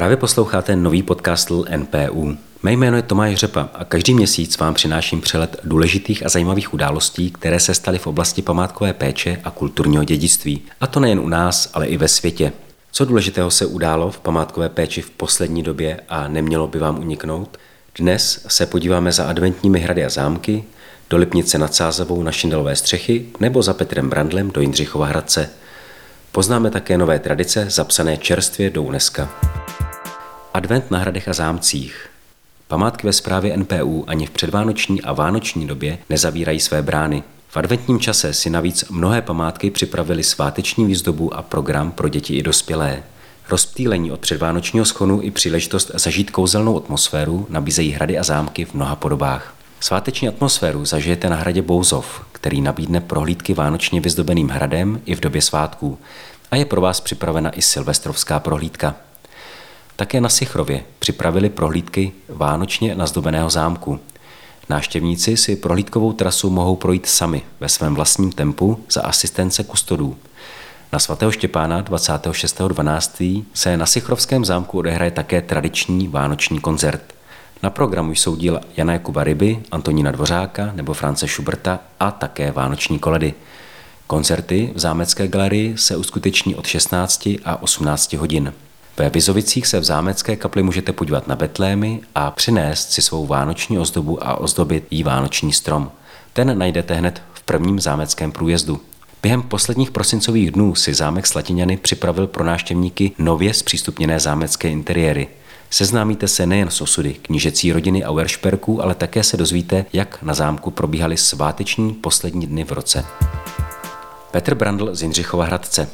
Právě posloucháte nový podcast NPU. Mé jméno je Tomáš Řepa a každý měsíc vám přináším přehled důležitých a zajímavých událostí, které se staly v oblasti památkové péče a kulturního dědictví. A to nejen u nás, ale i ve světě. Co důležitého se událo v památkové péči v poslední době a nemělo by vám uniknout? Dnes se podíváme za adventními hrady a zámky, do Lipnice nad Sázavou na Šindelové střechy nebo za Petrem Brandlem do Jindřichova Hradce. Poznáme také nové tradice zapsané čerstvě do UNESCO. Advent na hradech a zámcích. Památky ve zprávě NPU ani v předvánoční a vánoční době nezavírají své brány. V adventním čase si navíc mnohé památky připravili sváteční výzdobu a program pro děti i dospělé. Rozptýlení od předvánočního schonu i příležitost zažít kouzelnou atmosféru nabízejí hrady a zámky v mnoha podobách. Sváteční atmosféru zažijete na hradě Bouzov, který nabídne prohlídky vánočně vyzdobeným hradem i v době svátků a je pro vás připravena i silvestrovská prohlídka. Také na Sichrově připravili prohlídky vánočně nazdobeného zámku. Návštěvníci si prohlídkovou trasu mohou projít sami ve svém vlastním tempu za asistence kustodů. Na svatého Štěpána 26.12. se na Sichrovském zámku odehraje také tradiční vánoční koncert. Na programu jsou díla Jana Jakuba Ryby, Antonína Dvořáka nebo France Schuberta a také vánoční koledy. Koncerty v Zámecké galerii se uskuteční od 16 a 18 hodin. Ve Vizovicích se v zámecké kapli můžete podívat na betlémy a přinést si svou vánoční ozdobu a ozdobit jí vánoční strom. Ten najdete hned v prvním zámeckém průjezdu. Během posledních prosincových dnů si zámek Slatiňany připravil pro náštěvníky nově zpřístupněné zámecké interiéry. Seznámíte se nejen s osudy knížecí rodiny Aueršperků, ale také se dozvíte, jak na zámku probíhaly sváteční poslední dny v roce. Petr Brandl z Jindřichova Hradce.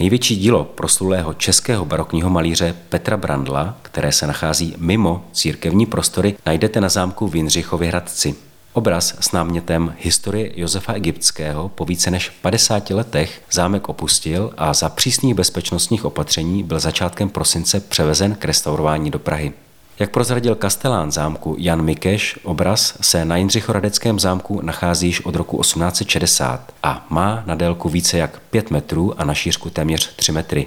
Největší dílo proslulého českého barokního malíře Petra Brandla, které se nachází mimo církevní prostory, najdete na zámku v Jindřichově Hradci. Obraz s námětem historie Josefa Egyptského po více než 50 letech zámek opustil a za přísných bezpečnostních opatření byl začátkem prosince převezen k restaurování do Prahy. Jak prozradil kastelán zámku Jan Mikeš, obraz se na Jindřichoradeckém zámku nachází již od roku 1860 a má na délku více jak 5 metrů a na šířku téměř 3 metry.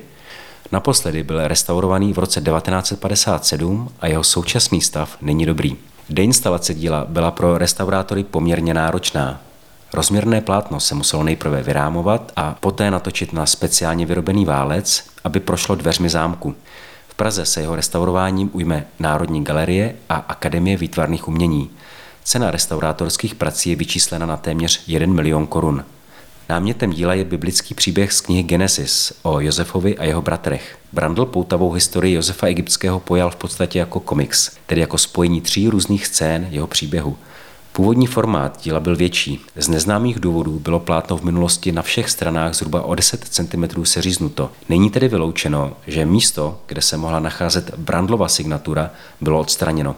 Naposledy byl restaurovaný v roce 1957 a jeho současný stav není dobrý. Deinstalace díla byla pro restaurátory poměrně náročná. Rozměrné plátno se muselo nejprve vyrámovat a poté natočit na speciálně vyrobený válec, aby prošlo dveřmi zámku. Praze se jeho restaurováním ujme Národní galerie a Akademie výtvarných umění. Cena restaurátorských prací je vyčíslena na téměř 1 milion korun. Námětem díla je biblický příběh z knihy Genesis o Josefovi a jeho bratrech. Brandl poutavou historii Josefa Egyptského pojal v podstatě jako komiks, tedy jako spojení tří různých scén jeho příběhu – Původní formát díla byl větší. Z neznámých důvodů bylo plátno v minulosti na všech stranách zhruba o 10 cm seříznuto. Není tedy vyloučeno, že místo, kde se mohla nacházet Brandlova signatura, bylo odstraněno.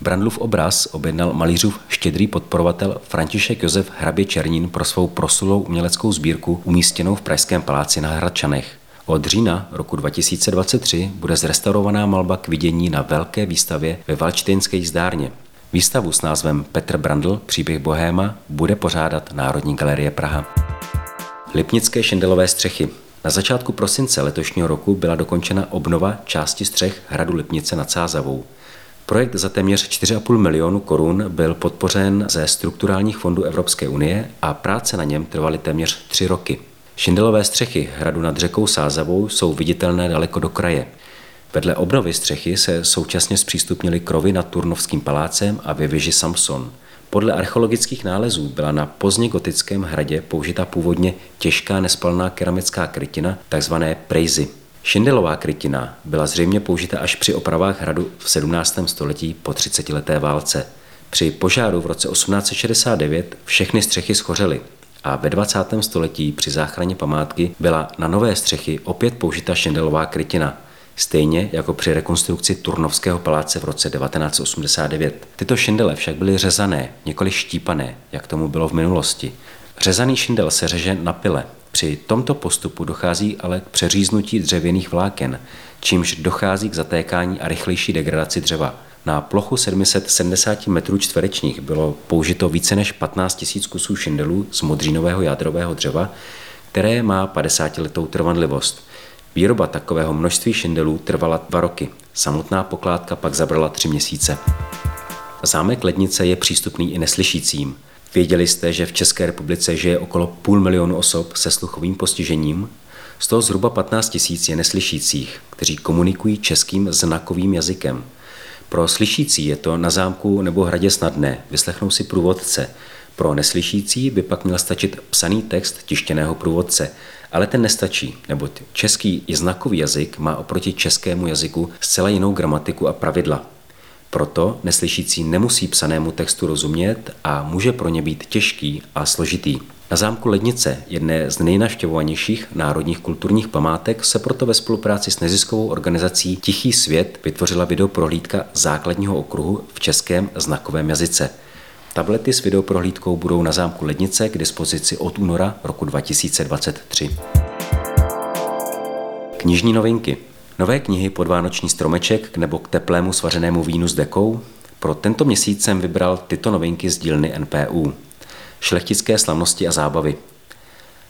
Brandlův obraz objednal malířův štědrý podporovatel František Josef Hrabě Černín pro svou proslulou uměleckou sbírku umístěnou v Pražském paláci na Hradčanech. Od října roku 2023 bude zrestaurovaná malba k vidění na velké výstavě ve Valčtejnské jízdárně. Výstavu s názvem Petr Brandl Příběh Bohéma bude pořádat Národní galerie Praha. Lipnické šindelové střechy. Na začátku prosince letošního roku byla dokončena obnova části střech hradu Lipnice nad Sázavou. Projekt za téměř 4,5 milionu korun byl podpořen ze strukturálních fondů Evropské unie a práce na něm trvaly téměř tři roky. Šindelové střechy hradu nad řekou Sázavou jsou viditelné daleko do kraje. Vedle obnovy střechy se současně zpřístupnily krovy nad Turnovským palácem a ve věži Samson. Podle archeologických nálezů byla na pozdně gotickém hradě použita původně těžká nespalná keramická krytina, takzvané prejzy. Šindelová krytina byla zřejmě použita až při opravách hradu v 17. století po 30 leté válce. Při požáru v roce 1869 všechny střechy schořely a ve 20. století při záchraně památky byla na nové střechy opět použita šindelová krytina – stejně jako při rekonstrukci Turnovského paláce v roce 1989. Tyto šindele však byly řezané, několik štípané, jak tomu bylo v minulosti. Řezaný šindel se řeže na pile. Při tomto postupu dochází ale k přeříznutí dřevěných vláken, čímž dochází k zatékání a rychlejší degradaci dřeva. Na plochu 770 metrů čtverečních bylo použito více než 15 000 kusů šindelů z modřínového jádrového dřeva, které má 50 letou trvanlivost. Výroba takového množství šindelů trvala dva roky. Samotná pokládka pak zabrala tři měsíce. Zámek Lednice je přístupný i neslyšícím. Věděli jste, že v České republice žije okolo půl milionu osob se sluchovým postižením? Z toho zhruba 15 tisíc je neslyšících, kteří komunikují českým znakovým jazykem. Pro slyšící je to na zámku nebo hradě snadné, vyslechnou si průvodce. Pro neslyšící by pak měl stačit psaný text tištěného průvodce, ale ten nestačí, neboť český i znakový jazyk má oproti českému jazyku zcela jinou gramatiku a pravidla. Proto neslyšící nemusí psanému textu rozumět a může pro ně být těžký a složitý. Na zámku Lednice, jedné z nejnaštěvovanějších národních kulturních památek, se proto ve spolupráci s neziskovou organizací Tichý svět vytvořila videoprohlídka základního okruhu v českém znakovém jazyce. Tablety s videoprohlídkou budou na zámku Lednice k dispozici od února roku 2023. Knižní novinky. Nové knihy pod Vánoční stromeček nebo k teplému svařenému vínu s dekou? Pro tento měsíc jsem vybral tyto novinky z dílny NPU. Šlechtické slavnosti a zábavy.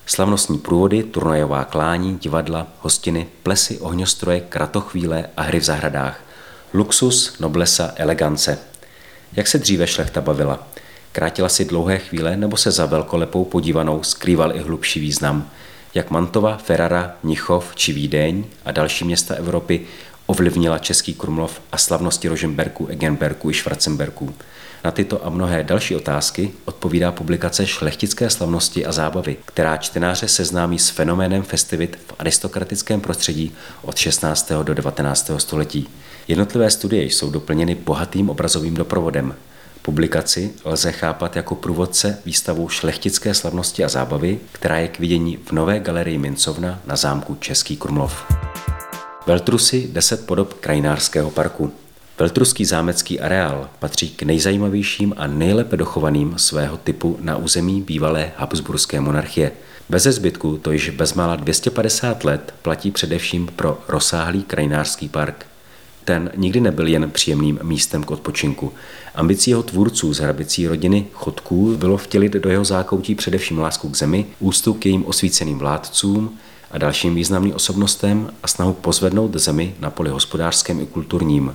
Slavnostní průvody, turnajová klání, divadla, hostiny, plesy, ohňostroje, kratochvíle a hry v zahradách. Luxus, noblesa, elegance. Jak se dříve šlechta bavila? Krátila si dlouhé chvíle nebo se za velkolepou podívanou skrýval i hlubší význam? Jak Mantova, Ferrara, Mnichov či Vídeň a další města Evropy ovlivnila Český Krumlov a slavnosti Rožemberku, Egenberku i Schwarzenberku. Na tyto a mnohé další otázky odpovídá publikace Šlechtické slavnosti a zábavy, která čtenáře seznámí s fenoménem festivit v aristokratickém prostředí od 16. do 19. století. Jednotlivé studie jsou doplněny bohatým obrazovým doprovodem. Publikaci lze chápat jako průvodce výstavu Šlechtické slavnosti a zábavy, která je k vidění v Nové galerii Mincovna na zámku Český Krumlov. Veltrusy 10 podob krajinářského parku. Veltruský zámecký areál patří k nejzajímavějším a nejlépe dochovaným svého typu na území bývalé Habsburské monarchie. Bez zbytku to již bezmála 250 let platí především pro rozsáhlý krajinářský park. Ten nikdy nebyl jen příjemným místem k odpočinku. Ambicí jeho tvůrců z hrabicí rodiny Chodků bylo vtělit do jeho zákoutí především lásku k zemi, ústu k jejím osvíceným vládcům a dalším významným osobnostem a snahu pozvednout zemi na poli hospodářském i kulturním.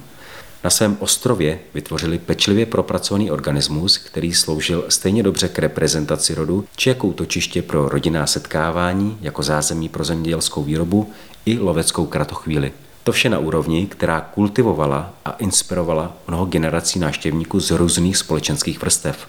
Na svém ostrově vytvořili pečlivě propracovaný organismus, který sloužil stejně dobře k reprezentaci rodu, či jako útočiště pro rodinná setkávání, jako zázemí pro zemědělskou výrobu i loveckou kratochvíli. To vše na úrovni, která kultivovala a inspirovala mnoho generací náštěvníků z různých společenských vrstev.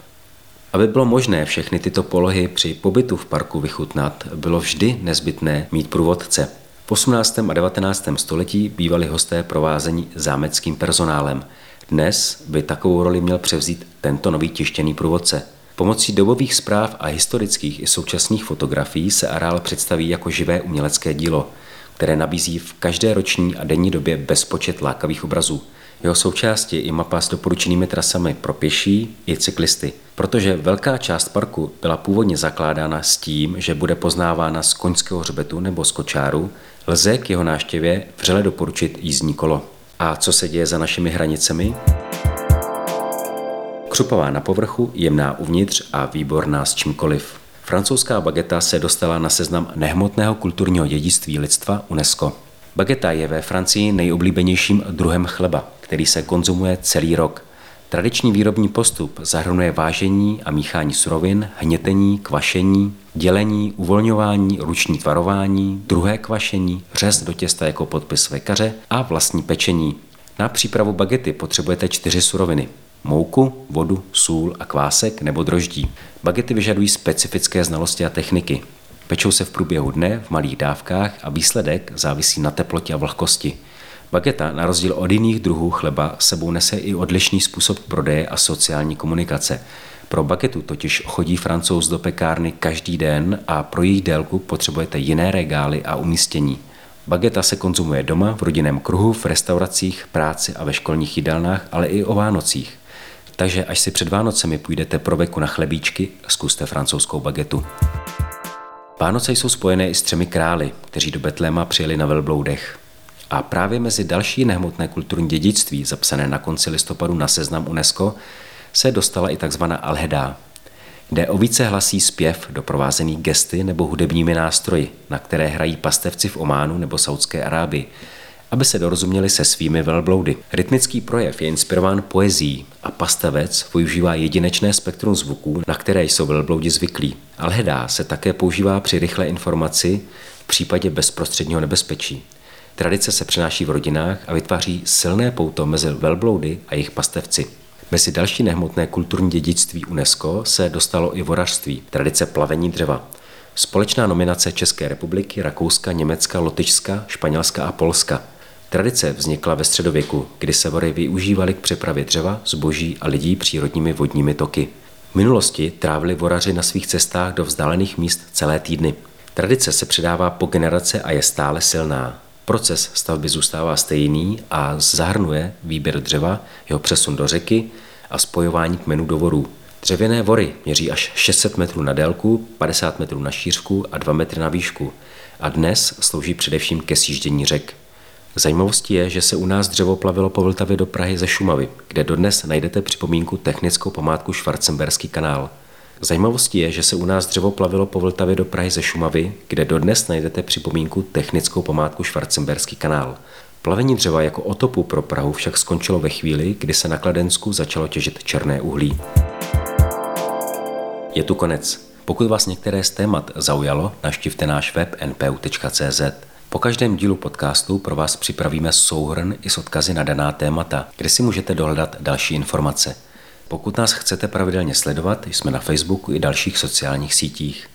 Aby bylo možné všechny tyto polohy při pobytu v parku vychutnat, bylo vždy nezbytné mít průvodce. V 18. a 19. století bývali hosté provázení zámeckým personálem. Dnes by takovou roli měl převzít tento nový tištěný průvodce. Pomocí dobových zpráv a historických i současných fotografií se areál představí jako živé umělecké dílo, které nabízí v každé roční a denní době bezpočet lákavých obrazů. Jeho součástí je i mapa s doporučenými trasami pro pěší i cyklisty, protože velká část parku byla původně zakládána s tím, že bude poznávána z koňského hřbetu nebo z kočáru, lze k jeho náštěvě vřele doporučit jízdní kolo. A co se děje za našimi hranicemi? Křupová na povrchu, jemná uvnitř a výborná s čímkoliv. Francouzská bageta se dostala na seznam nehmotného kulturního dědictví lidstva UNESCO. Bageta je ve Francii nejoblíbenějším druhem chleba, který se konzumuje celý rok. Tradiční výrobní postup zahrnuje vážení a míchání surovin, hnětení, kvašení, dělení, uvolňování, ruční tvarování, druhé kvašení, řez do těsta jako podpis vekaře a vlastní pečení. Na přípravu bagety potřebujete čtyři suroviny. Mouku, vodu, sůl a kvásek nebo droždí. Bagety vyžadují specifické znalosti a techniky. Pečou se v průběhu dne v malých dávkách a výsledek závisí na teplotě a vlhkosti. Bageta, na rozdíl od jiných druhů chleba, sebou nese i odlišný způsob prodeje a sociální komunikace. Pro bagetu totiž chodí francouz do pekárny každý den a pro její délku potřebujete jiné regály a umístění. Bageta se konzumuje doma, v rodinném kruhu, v restauracích, práci a ve školních jídelnách, ale i o Vánocích. Takže až si před Vánocemi půjdete pro veku na chlebíčky, zkuste francouzskou bagetu. Vánoce jsou spojené i s třemi králi, kteří do Betléma přijeli na velbloudech. A právě mezi další nehmotné kulturní dědictví, zapsané na konci listopadu na seznam UNESCO, se dostala i tzv. Alhedá. Jde o vícehlasý zpěv doprovázený gesty nebo hudebními nástroji, na které hrají pastevci v Ománu nebo Saudské Arábii, aby se dorozuměli se svými velbloudy. Rytmický projev je inspirován poezí a pastevec využívá jedinečné spektrum zvuků, na které jsou velbloudi zvyklí. Alhedá se také používá při rychlé informaci v případě bezprostředního nebezpečí. Tradice se přenáší v rodinách a vytváří silné pouto mezi velbloudy a jejich pastevci. Mezi další nehmotné kulturní dědictví UNESCO se dostalo i vorařství, tradice plavení dřeva. Společná nominace České republiky, Rakouska, Německa, Lotyšska, Španělska a Polska. Tradice vznikla ve středověku, kdy se vory využívaly k přepravě dřeva, zboží a lidí přírodními vodními toky. V minulosti trávili voraři na svých cestách do vzdálených míst celé týdny. Tradice se předává po generace a je stále silná. Proces stavby zůstává stejný a zahrnuje výběr dřeva, jeho přesun do řeky a spojování kmenů do vorů. Dřevěné vory měří až 600 metrů na délku, 50 metrů na šířku a 2 metry na výšku a dnes slouží především ke sjíždění řek. Zajímavostí je, že se u nás dřevo plavilo po Vltavě do Prahy ze Šumavy, kde dodnes najdete připomínku technickou památku Schwarzenberský kanál. Zajímavostí je, že se u nás dřevo plavilo po Vltavě do Prahy ze Šumavy, kde dodnes najdete připomínku technickou památku Schwarzenberský kanál. Plavení dřeva jako otopu pro Prahu však skončilo ve chvíli, kdy se na Kladensku začalo těžit černé uhlí. Je tu konec. Pokud vás některé z témat zaujalo, naštivte náš web npu.cz. Po každém dílu podcastu pro vás připravíme souhrn i s odkazy na daná témata, kde si můžete dohledat další informace. Pokud nás chcete pravidelně sledovat, jsme na Facebooku i dalších sociálních sítích.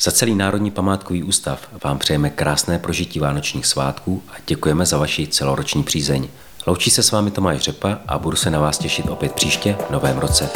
Za celý Národní památkový ústav vám přejeme krásné prožití vánočních svátků a děkujeme za vaši celoroční přízeň. Loučí se s vámi Tomáš Řepa a budu se na vás těšit opět příště v novém roce.